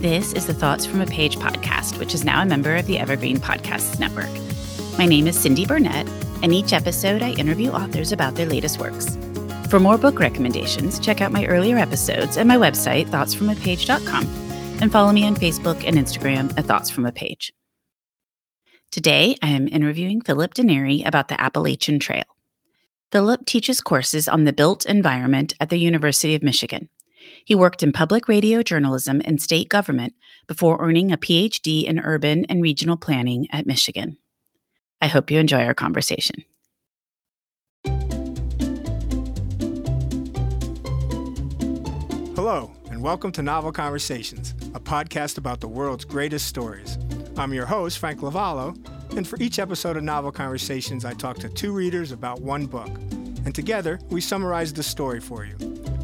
This is the Thoughts from a Page podcast, which is now a member of the Evergreen Podcasts Network. My name is Cindy Burnett, and each episode I interview authors about their latest works. For more book recommendations, check out my earlier episodes at my website, thoughtsfromapage.com, and follow me on Facebook and Instagram at Thoughts From a Page. Today, I am interviewing Philip D'Anieri about the Appalachian Trail. Philip teaches courses on the built environment at the University of Michigan. He worked in public radio journalism and state government before earning a PhD in urban and regional planning at Michigan. I hope you enjoy our conversation. Hello, and welcome to Novel Conversations, a podcast about the world's greatest stories. I'm your host, Frank Lavallo, and for each episode of Novel Conversations, I talk to two readers about one book. And together, we summarize the story for you.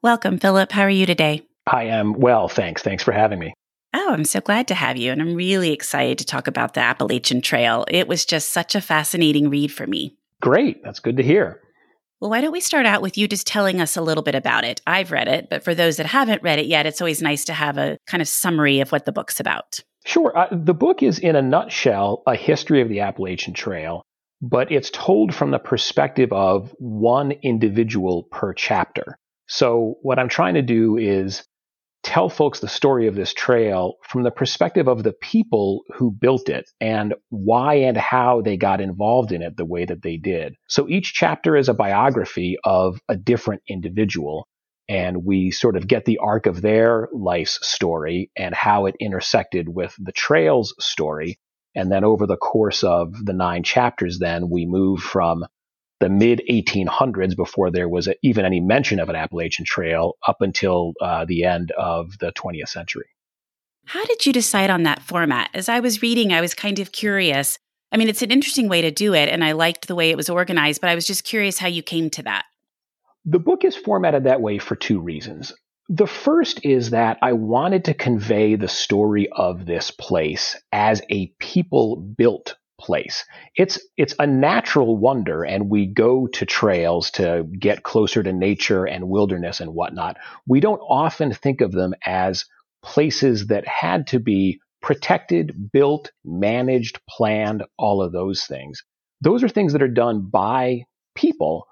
Welcome, Philip. How are you today? I am well, thanks. Thanks for having me. Oh, I'm so glad to have you. And I'm really excited to talk about the Appalachian Trail. It was just such a fascinating read for me. Great. That's good to hear. Well, why don't we start out with you just telling us a little bit about it? I've read it, but for those that haven't read it yet, it's always nice to have a kind of summary of what the book's about. Sure. Uh, the book is, in a nutshell, a history of the Appalachian Trail, but it's told from the perspective of one individual per chapter. So, what I'm trying to do is tell folks the story of this trail from the perspective of the people who built it and why and how they got involved in it the way that they did. So, each chapter is a biography of a different individual. And we sort of get the arc of their life's story and how it intersected with the trail's story. And then over the course of the nine chapters, then we move from the mid 1800s before there was a, even any mention of an Appalachian Trail up until uh, the end of the 20th century. How did you decide on that format? As I was reading, I was kind of curious. I mean, it's an interesting way to do it, and I liked the way it was organized, but I was just curious how you came to that. The book is formatted that way for two reasons. The first is that I wanted to convey the story of this place as a people built place. It's it's a natural wonder, and we go to trails to get closer to nature and wilderness and whatnot. We don't often think of them as places that had to be protected, built, managed, planned, all of those things. Those are things that are done by people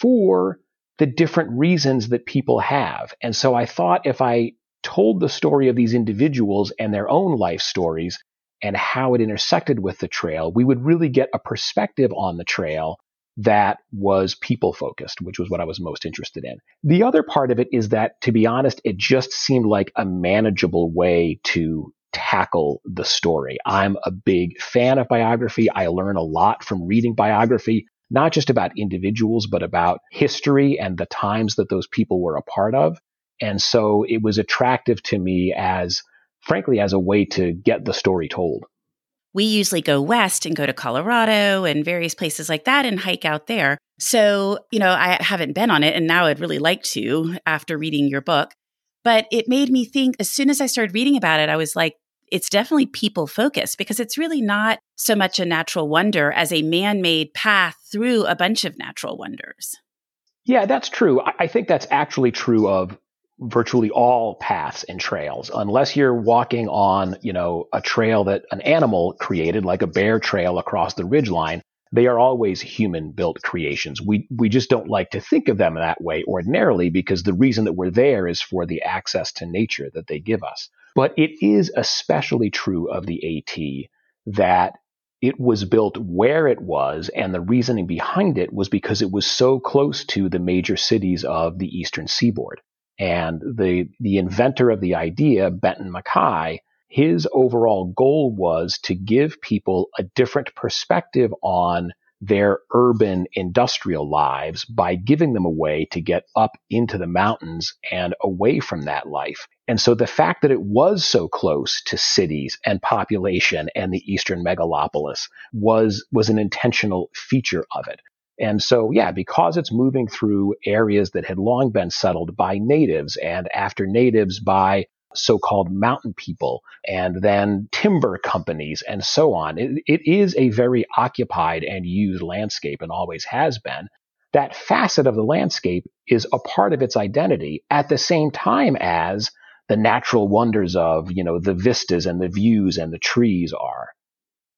for the different reasons that people have. And so I thought if I told the story of these individuals and their own life stories, and how it intersected with the trail, we would really get a perspective on the trail that was people focused, which was what I was most interested in. The other part of it is that, to be honest, it just seemed like a manageable way to tackle the story. I'm a big fan of biography. I learn a lot from reading biography, not just about individuals, but about history and the times that those people were a part of. And so it was attractive to me as frankly, as a way to get the story told. We usually go west and go to Colorado and various places like that and hike out there. So, you know, I haven't been on it and now I'd really like to after reading your book. But it made me think as soon as I started reading about it, I was like, it's definitely people focused because it's really not so much a natural wonder as a man made path through a bunch of natural wonders. Yeah, that's true. I think that's actually true of virtually all paths and trails unless you're walking on you know a trail that an animal created like a bear trail across the ridgeline they are always human built creations we we just don't like to think of them that way ordinarily because the reason that we're there is for the access to nature that they give us but it is especially true of the AT that it was built where it was, and the reasoning behind it was because it was so close to the major cities of the eastern seaboard. And the, the inventor of the idea, Benton MacKaye, his overall goal was to give people a different perspective on their urban industrial lives by giving them a way to get up into the mountains and away from that life. And so the fact that it was so close to cities and population and the eastern megalopolis was, was an intentional feature of it. And so, yeah, because it's moving through areas that had long been settled by natives and after natives by so-called mountain people and then timber companies and so on. It, it is a very occupied and used landscape and always has been. That facet of the landscape is a part of its identity at the same time as the natural wonders of, you know, the vistas and the views and the trees are.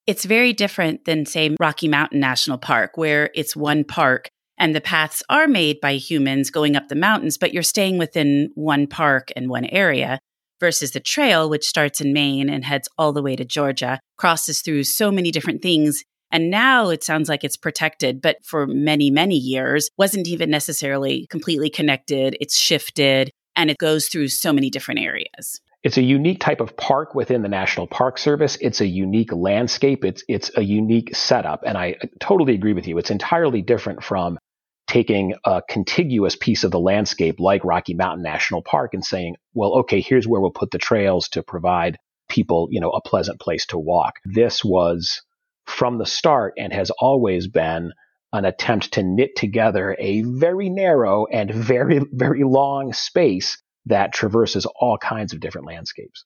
It's very different than, say, Rocky Mountain National Park, where it's one park and the paths are made by humans going up the mountains, but you're staying within one park and one area versus the trail, which starts in Maine and heads all the way to Georgia, crosses through so many different things. And now it sounds like it's protected, but for many, many years wasn't even necessarily completely connected. It's shifted and it goes through so many different areas. It's a unique type of park within the National Park Service. It's a unique landscape. It's it's a unique setup, and I totally agree with you. It's entirely different from taking a contiguous piece of the landscape like Rocky Mountain National Park and saying, well, okay, here's where we'll put the trails to provide people, you know, a pleasant place to walk. This was from the start and has always been an attempt to knit together a very narrow and very, very long space that traverses all kinds of different landscapes.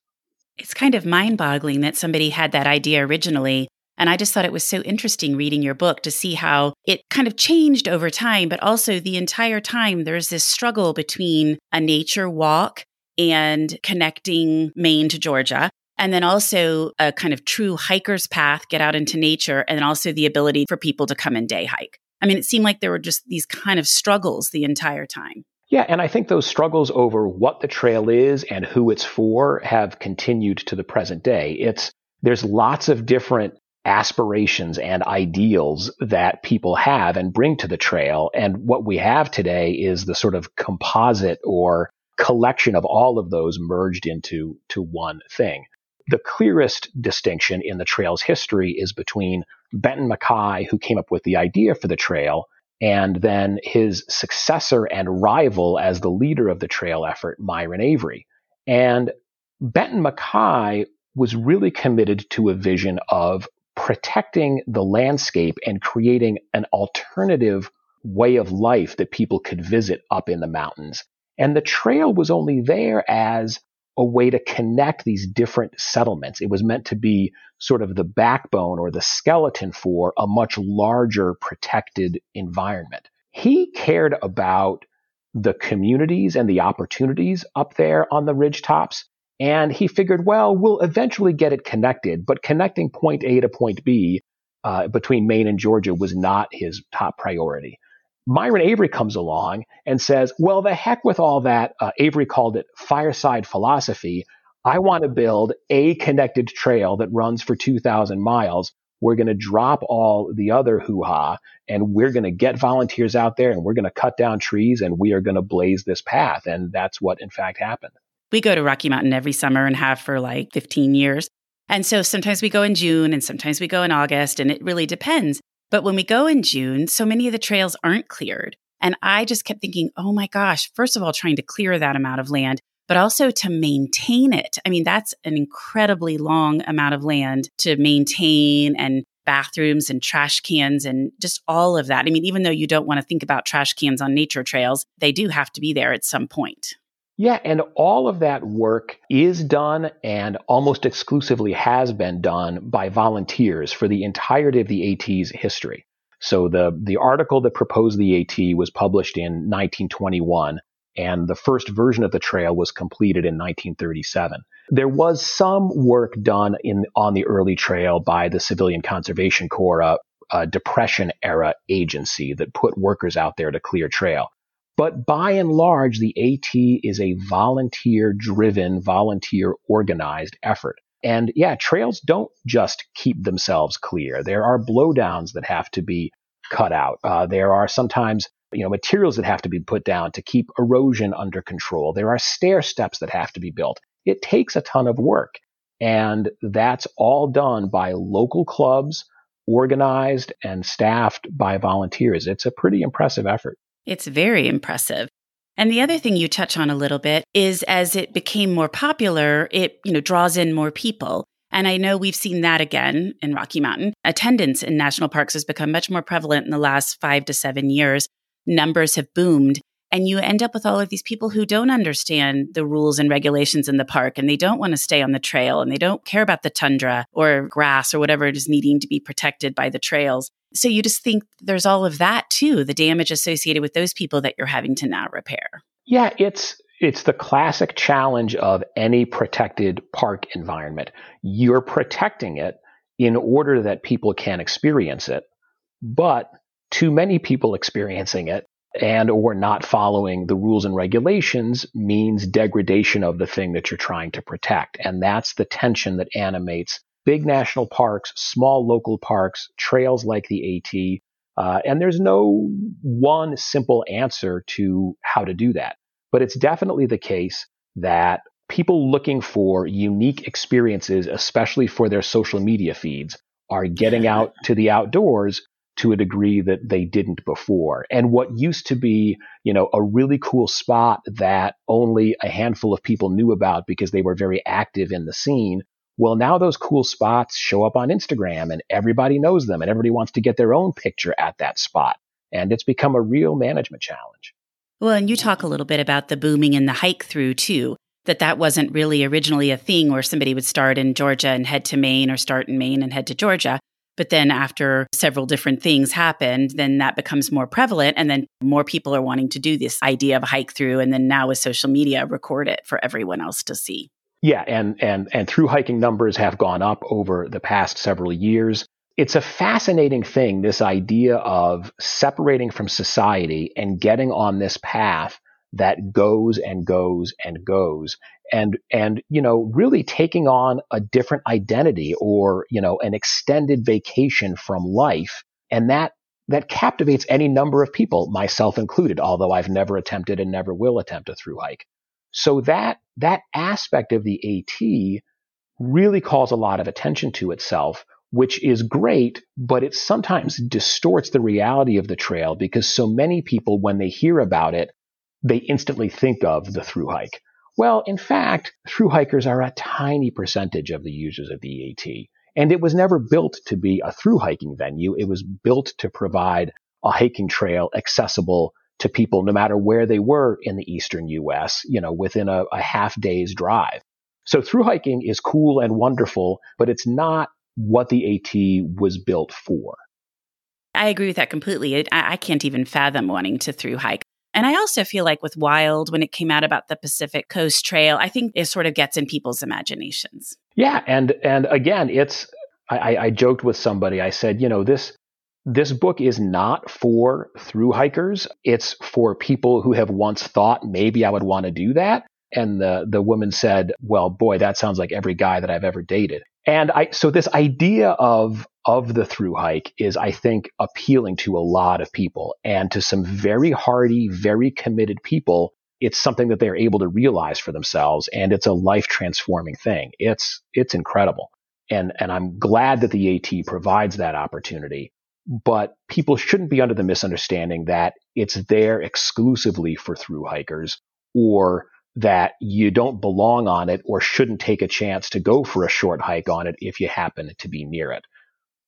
It's kind of mind boggling that somebody had that idea originally and I just thought it was so interesting reading your book to see how it kind of changed over time, but also the entire time there's this struggle between a nature walk and connecting Maine to Georgia. And then also a kind of true hiker's path, get out into nature, and also the ability for people to come and day hike. I mean, it seemed like there were just these kind of struggles the entire time. Yeah, and I think those struggles over what the trail is and who it's for have continued to the present day. It's there's lots of different aspirations and ideals that people have and bring to the trail. And what we have today is the sort of composite or collection of all of those merged into to one thing. The clearest distinction in the trail's history is between Benton MacKaye, who came up with the idea for the trail, and then his successor and rival as the leader of the trail effort, Myron Avery. And Benton MacKaye was really committed to a vision of protecting the landscape and creating an alternative way of life that people could visit up in the mountains. And the trail was only there as a way to connect these different settlements. It was meant to be sort of the backbone or the skeleton for a much larger protected environment. He cared about the communities and the opportunities up there on the ridge tops, and he figured, well, we'll eventually get it connected, but connecting point A to point B uh, between Maine and Georgia was not his top priority. Myron Avery comes along and says, well, the heck with all that. Uh, Avery called it fireside philosophy. I want to build a connected trail that runs for 2,000 miles. We're going to drop all the other hoo ha and we're going to get volunteers out there and we're going to cut down trees and we are going to blaze this path. And that's what, in fact, happened. We go to Rocky Mountain every summer and have for like 15 years. And so sometimes we go in June and sometimes we go in August, and it really depends. But when we go in June, so many of the trails aren't cleared. And I just kept thinking, oh my gosh, first of all, trying to clear that amount of land, but also to maintain it. I mean, that's an incredibly long amount of land to maintain and bathrooms and trash cans and just all of that. I mean, even though you don't want to think about trash cans on nature trails, they do have to be there at some point. Yeah, and all of that work is done and almost exclusively has been done by volunteers for the entirety of the AT's history. So the, the article that proposed the AT was published in 1921, and the first version of the trail was completed in 1937. There was some work done in on the early trail by the Civilian Conservation Corps, a, a Depression era agency that put workers out there to clear trail. But by and large, the AT is a volunteer driven, volunteer organized effort. And yeah, trails don't just keep themselves clear. There are blowdowns that have to be cut out. Uh, there are sometimes you know materials that have to be put down to keep erosion under control. There are stair steps that have to be built. It takes a ton of work, and that's all done by local clubs, organized and staffed by volunteers. It's a pretty impressive effort. It's very impressive. And the other thing you touch on a little bit is as it became more popular, it, you know, draws in more people. And I know we've seen that again in Rocky Mountain. Attendance in national parks has become much more prevalent in the last five to seven years. Numbers have boomed. And you end up with all of these people who don't understand the rules and regulations in the park and they don't want to stay on the trail and they don't care about the tundra or grass or whatever it is needing to be protected by the trails. So you just think there's all of that too, the damage associated with those people that you're having to now repair. Yeah, it's it's the classic challenge of any protected park environment. You're protecting it in order that people can experience it, but too many people experiencing it and or not following the rules and regulations means degradation of the thing that you're trying to protect. And that's the tension that animates big national parks, small local parks, trails like the AT. Uh, and there's no one simple answer to how to do that. But it's definitely the case that people looking for unique experiences, especially for their social media feeds, are getting out to the outdoors to a degree that they didn't before. And what used to be, you know, a really cool spot that only a handful of people knew about because they were very active in the scene. Well, now those cool spots show up on Instagram and everybody knows them and everybody wants to get their own picture at that spot. And it's become a real management challenge. Well, and you talk a little bit about the booming in the hike through too, that that wasn't really originally a thing where somebody would start in Georgia and head to Maine or start in Maine and head to Georgia. But then after several different things happened, then that becomes more prevalent. And then more people are wanting to do this idea of a hike through. And then now with social media, record it for everyone else to see. Yeah. And, and, and through hiking numbers have gone up over the past several years. It's a fascinating thing, this idea of separating from society and getting on this path that goes and goes and goes and and you know really taking on a different identity or you know an extended vacation from life and that that captivates any number of people myself included although I've never attempted and never will attempt a through hike so that that aspect of the AT really calls a lot of attention to itself which is great, but it sometimes distorts the reality of the trail because so many people, when they hear about it, they instantly think of the through hike. Well, in fact, through hikers are a tiny percentage of the users of the AT. And it was never built to be a through hiking venue. It was built to provide a hiking trail accessible to people no matter where they were in the eastern US, you know, within a, a half day's drive. So through hiking is cool and wonderful, but it's not what the AT was built for. I agree with that completely. I, I can't even fathom wanting to through hike. And I also feel like with Wild, when it came out about the Pacific Coast Trail, I think it sort of gets in people's imaginations. Yeah, and and again, it's I, I joked with somebody. I said, you know, this this book is not for through hikers. It's for people who have once thought maybe I would want to do that. And the the woman said, "Well, boy, that sounds like every guy that I've ever dated." And I so this idea of of the through hike is, I think, appealing to a lot of people and to some very hardy, very committed people. It's something that they're able to realize for themselves and it's a life transforming thing. It's, it's incredible. And, and I'm glad that the AT provides that opportunity. But people shouldn't be under the misunderstanding that it's there exclusively for through hikers or that you don't belong on it or shouldn't take a chance to go for a short hike on it if you happen to be near it.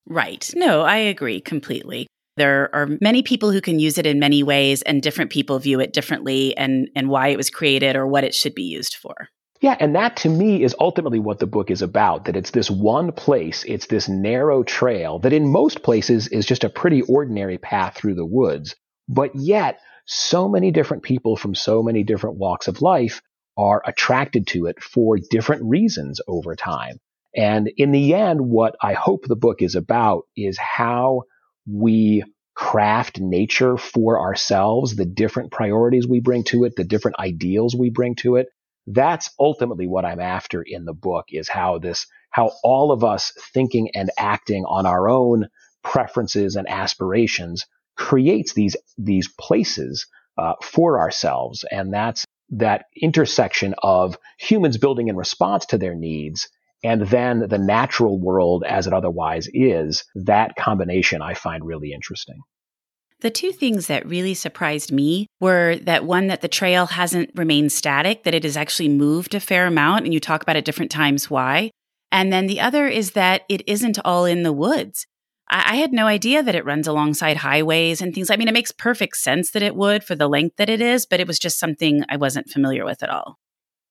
Right. No, I agree completely. There are many people who can use it in many ways, and different people view it differently and, and why it was created or what it should be used for. Yeah, and that to me is ultimately what the book is about that it's this one place, it's this narrow trail that in most places is just a pretty ordinary path through the woods. But yet, so many different people from so many different walks of life are attracted to it for different reasons over time. And in the end, what I hope the book is about is how we craft nature for ourselves, the different priorities we bring to it, the different ideals we bring to it. That's ultimately what I'm after in the book is how this, how all of us thinking and acting on our own preferences and aspirations creates these, these places uh, for ourselves. And that's that intersection of humans building in response to their needs and then the natural world as it otherwise is, that combination I find really interesting. The two things that really surprised me were that one, that the trail hasn't remained static, that it has actually moved a fair amount, and you talk about at different times why. And then the other is that it isn't all in the woods. I, I had no idea that it runs alongside highways and things. I mean, it makes perfect sense that it would for the length that it is, but it was just something I wasn't familiar with at all.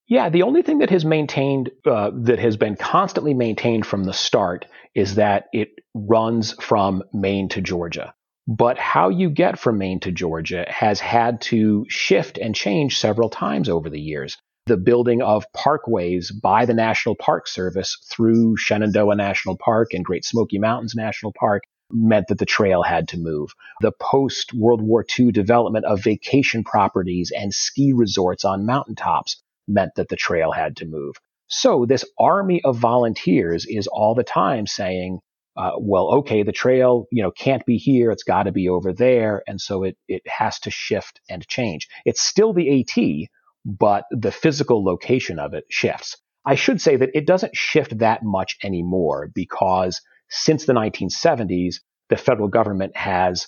Yeah, the only thing that has maintained, uh, that has been constantly maintained from the start is that it runs from Maine to Georgia. But how you get from Maine to Georgia has had to shift and change several times over the years. The building of parkways by the National Park Service through Shenandoah National Park and Great Smoky Mountains National Park meant that the trail had to move. The post World War II development of vacation properties and ski resorts on mountaintops meant that the trail had to move. So this army of volunteers is all the time saying, uh, well, okay, the trail, you know, can't be here. It's got to be over there. And so it, it has to shift and change. It's still the AT, but the physical location of it shifts. I should say that it doesn't shift that much anymore because since the 1970s, the federal government has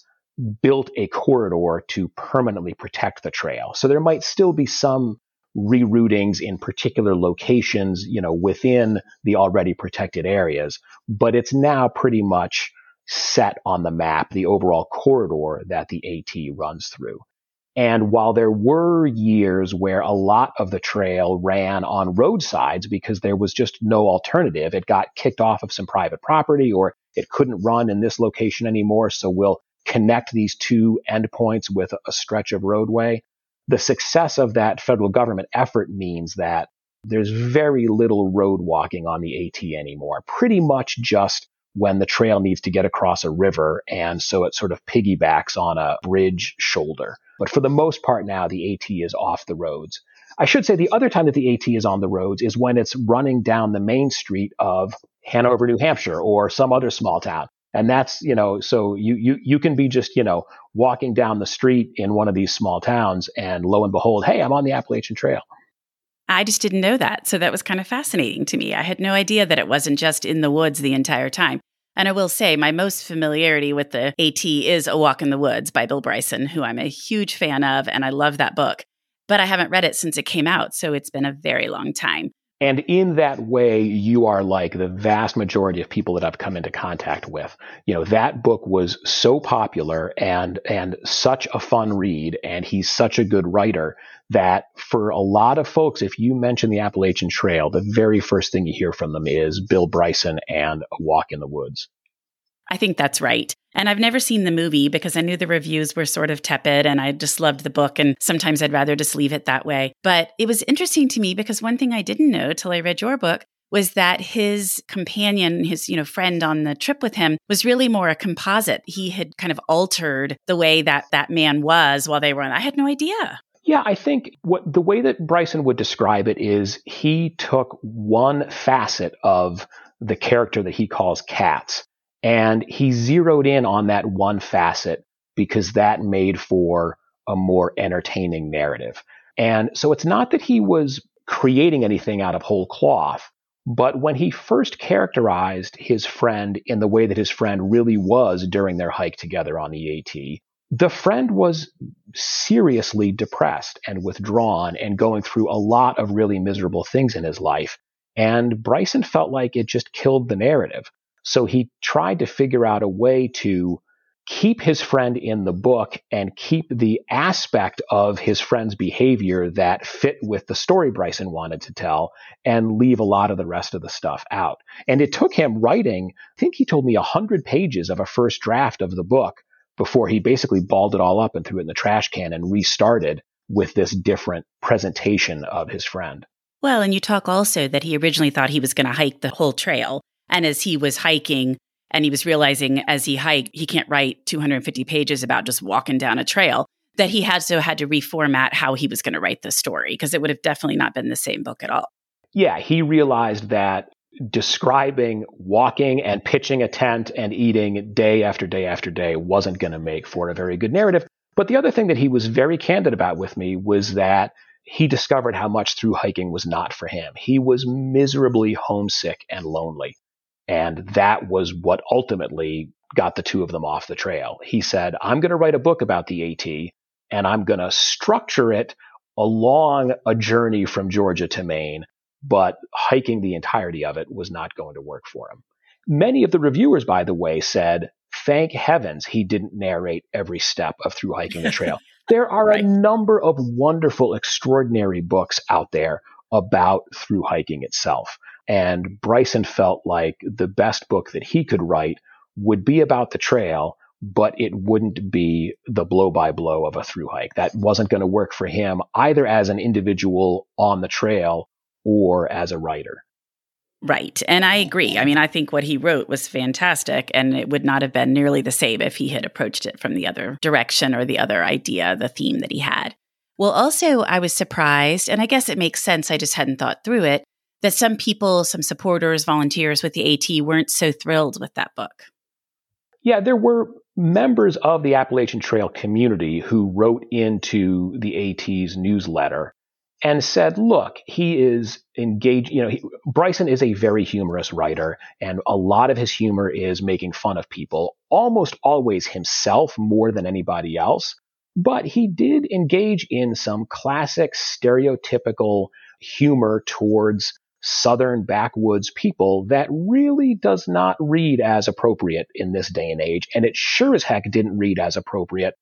built a corridor to permanently protect the trail. So there might still be some reroutings in particular locations, you know, within the already protected areas. But it's now pretty much set on the map, the overall corridor that the AT runs through. And while there were years where a lot of the trail ran on roadsides because there was just no alternative, it got kicked off of some private property or it couldn't run in this location anymore. So we'll connect these two endpoints with a stretch of roadway the success of that federal government effort means that there's very little road walking on the AT anymore. Pretty much just when the trail needs to get across a river, and so it sort of piggybacks on a bridge shoulder. But for the most part now, the AT is off the roads. I should say the other time that the AT is on the roads is when it's running down the main street of Hanover, New Hampshire, or some other small town. And that's, you know, so you, you, you can be just, you know, walking down the street in one of these small towns and lo and behold, hey, I'm on the Appalachian Trail. I just didn't know that. So that was kind of fascinating to me. I had no idea that it wasn't just in the woods the entire time. And I will say, my most familiarity with the AT is A Walk in the Woods by Bill Bryson, who I'm a huge fan of, and I love that book. But I haven't read it since it came out, so it's been a very long time. And in that way, you are like the vast majority of people that I've come into contact with. You know, that book was so popular and, and such a fun read. And he's such a good writer that for a lot of folks, if you mention the Appalachian Trail, the very first thing you hear from them is Bill Bryson and A Walk in the Woods. I think that's right. And I've never seen the movie because I knew the reviews were sort of tepid and I just loved the book. And sometimes I'd rather just leave it that way. But it was interesting to me because one thing I didn't know till I read your book was that his companion, his, you know, friend on the trip with him was really more a composite. He had kind of altered the way that that man was while they were on. I had no idea. Yeah, I think what the way that Bryson would describe it is he took one facet of the character that he calls Katz and he zeroed in on that one facet because that made for a more entertaining narrative. And so it's not that he was creating anything out of whole cloth, but when he first characterized his friend in the way that his friend really was during their hike together on the AT, the friend was seriously depressed and withdrawn and going through a lot of really miserable things in his life. And Bryson felt like it just killed the narrative. So he tried to figure out a way to keep his friend in the book and keep the aspect of his friend's behavior that fit with the story Bryson wanted to tell and leave a lot of the rest of the stuff out. And it took him writing, I think he told me 100 pages of a first draft of the book before he basically balled it all up and threw it in the trash can and restarted with this different presentation of his friend. Well, and you talk also that he originally thought he was going to hike the whole trail and as he was hiking, and he was realizing as he hiked, he can't write 250 pages about just walking down a trail, that he had so had to reformat how he was going to write the story because it would have definitely not been the same book at all. Yeah, he realized that describing walking and pitching a tent and eating day after day after day wasn't going to make for a very good narrative. But the other thing that he was very candid about with me was that he discovered how much through hiking was not for him. He was miserably homesick and lonely. And that was what ultimately got the two of them off the trail. He said, I'm going to write a book about the AT and I'm going to structure it along a journey from Georgia to Maine, but hiking the entirety of it was not going to work for him. Many of the reviewers, by the way, said, thank heavens he didn't narrate every step of through hiking the trail. there are right. a number of wonderful, extraordinary books out there about through hiking itself. And Bryson felt like the best book that he could write would be about the trail, but it wouldn't be the blow by blow of a through hike. That wasn't going to work for him either as an individual on the trail or as a writer. Right. And I agree. I mean, I think what he wrote was fantastic, and it would not have been nearly the same if he had approached it from the other direction or the other idea, the theme that he had. Well, also, I was surprised, and I guess it makes sense. I just hadn't thought through it, that some people, some supporters, volunteers with the AT weren't so thrilled with that book. Yeah, there were members of the Appalachian Trail community who wrote into the AT's newsletter and said, look, he is engaged. You know, he, Bryson is a very humorous writer, and a lot of his humor is making fun of people, almost always himself more than anybody else. But he did engage in some classic stereotypical humor towards Southern backwoods people that really does not read as appropriate in this day and age. And it sure as heck didn't read as appropriate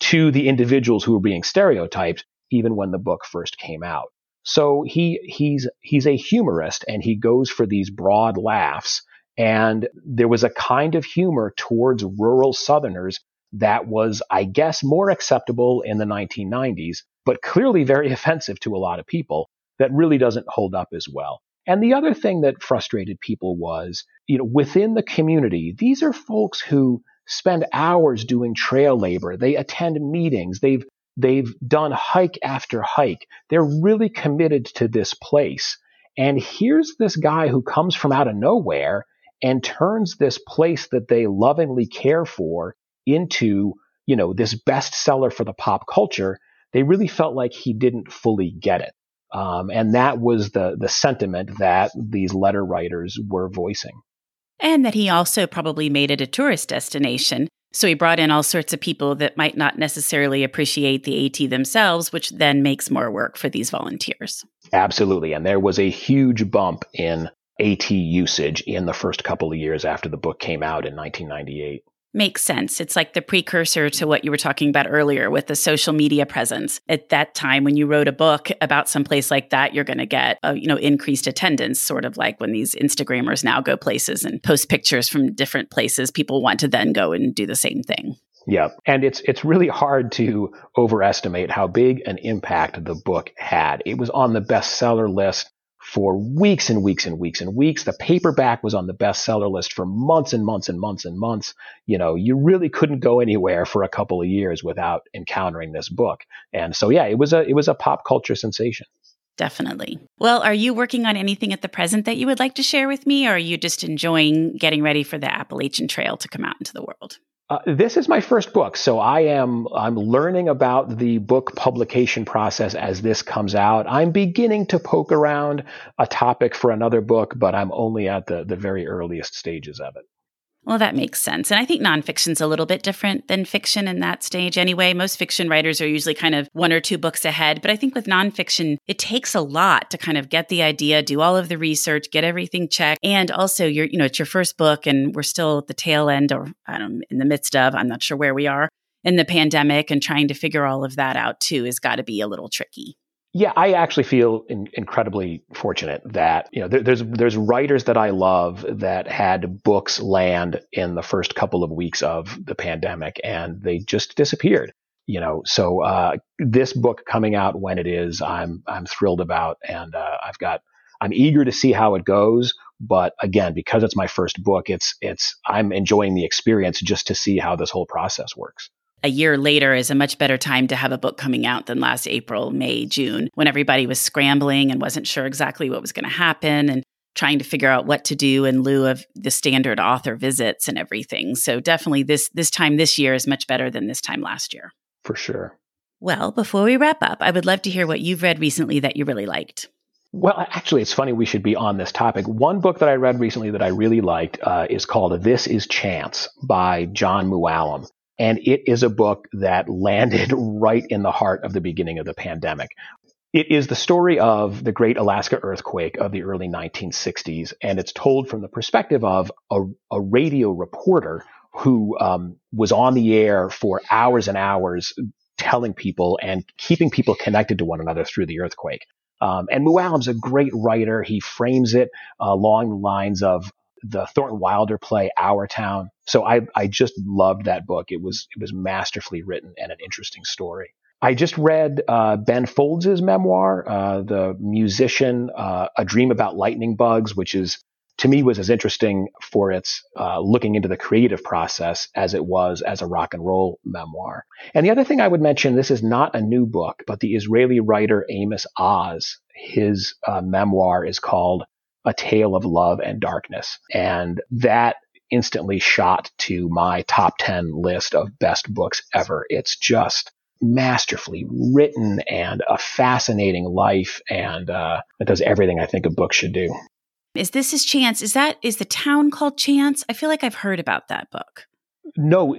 to the individuals who were being stereotyped even when the book first came out. So he he's he's a humorist and he goes for these broad laughs and there was a kind of humor towards rural southerners that was I guess more acceptable in the 1990s but clearly very offensive to a lot of people that really doesn't hold up as well. And the other thing that frustrated people was, you know, within the community, these are folks who spend hours doing trail labor. They attend meetings. They've They've done hike after hike. They're really committed to this place. And here's this guy who comes from out of nowhere and turns this place that they lovingly care for into, you know, this bestseller for the pop culture. They really felt like he didn't fully get it. Um, and that was the the sentiment that these letter writers were voicing. And that he also probably made it a tourist destination so he brought in all sorts of people that might not necessarily appreciate the AT themselves, which then makes more work for these volunteers. Absolutely. And there was a huge bump in AT usage in the first couple of years after the book came out in 1998 makes sense. It's like the precursor to what you were talking about earlier with the social media presence. At that time, when you wrote a book about some place like that, you're going to get a, you know increased attendance. Sort of like when these Instagrammers now go places and post pictures from different places, people want to then go and do the same thing. Yeah, and it's it's really hard to overestimate how big an impact the book had. It was on the bestseller list for weeks and weeks and weeks and weeks. The paperback was on the bestseller list for months and months and months and months. You know, you really couldn't go anywhere for a couple of years without encountering this book. And so, yeah, it was a it was a pop culture sensation. Definitely. Well, are you working on anything at the present that you would like to share with me, or are you just enjoying getting ready for the Appalachian Trail to come out into the world? Uh, this is my first book, so I am I'm learning about the book publication process as this comes out. I'm beginning to poke around a topic for another book, but I'm only at the the very earliest stages of it. Well, that makes sense. And I think nonfiction's a little bit different than fiction in that stage anyway. Most fiction writers are usually kind of one or two books ahead. But I think with nonfiction, it takes a lot to kind of get the idea, do all of the research, get everything checked. And also you're, you know, it's your first book and we're still at the tail end or I don't in the midst of, I'm not sure where we are in the pandemic and trying to figure all of that out too has got to be a little tricky. Yeah, I actually feel in, incredibly fortunate that you know there, there's there's writers that I love that had books land in the first couple of weeks of the pandemic and they just disappeared. You know, so uh, this book coming out when it is, I'm I'm thrilled about, and uh, I've got I'm eager to see how it goes. But again, because it's my first book, it's it's I'm enjoying the experience just to see how this whole process works a year later is a much better time to have a book coming out than last April, May, June, when everybody was scrambling and wasn't sure exactly what was going to happen and trying to figure out what to do in lieu of the standard author visits and everything. So definitely this this time this year is much better than this time last year. For sure. Well, before we wrap up, I would love to hear what you've read recently that you really liked. Well, actually, it's funny we should be on this topic. One book that I read recently that I really liked uh, is called This Is Chance by Jon Mooallem. And it is a book that landed right in the heart of the beginning of the pandemic. It is the story of the great Alaska earthquake of the early 1960s, and it's told from the perspective of a, a radio reporter who um, was on the air for hours and hours telling people and keeping people connected to one another through the earthquake. Um, and Mooallem's a great writer. He frames it uh, along the lines of the Thornton Wilder play Our Town. So I, I just loved that book. It was it was masterfully written and an interesting story. I just read uh, Ben Folds' memoir, uh, the musician, uh, A Dream About Lightning Bugs, which is to me was as interesting for its uh, looking into the creative process as it was as a rock and roll memoir. And the other thing I would mention, this is not a new book, but the Israeli writer Amos Oz, his uh, memoir is called A Tale of Love and Darkness, and that instantly shot to my top 10 list of best books ever. It's just masterfully written and a fascinating life and uh, it does everything I think a book should do. Is this his chance? Is that is the town called Chance? I feel like I've heard about that book. No,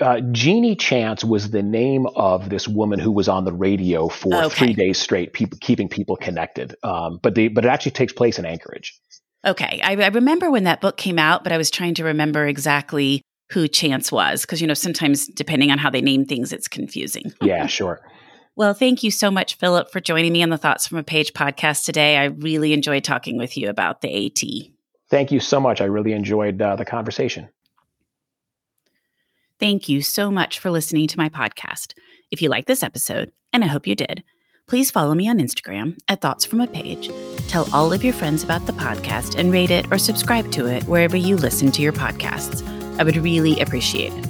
uh, Genie Chance was the name of this woman who was on the radio for okay. three days straight, keeping people connected. Um, but the but it actually takes place in Anchorage. Okay, I, I remember when that book came out, but I was trying to remember exactly who Chance was because you know sometimes depending on how they name things, it's confusing. yeah, sure. Well, thank you so much, Philip, for joining me on the Thoughts from a Page podcast today. I really enjoyed talking with you about the AT. Thank you so much. I really enjoyed uh, the conversation. Thank you so much for listening to my podcast. If you like this episode, and I hope you did, please follow me on Instagram at Thoughts from a Page. Tell all of your friends about the podcast and rate it or subscribe to it wherever you listen to your podcasts. I would really appreciate it.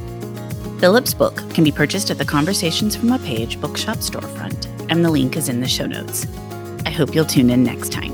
Philip's book can be purchased at the Conversations from a Page bookshop storefront, and the link is in the show notes. I hope you'll tune in next time.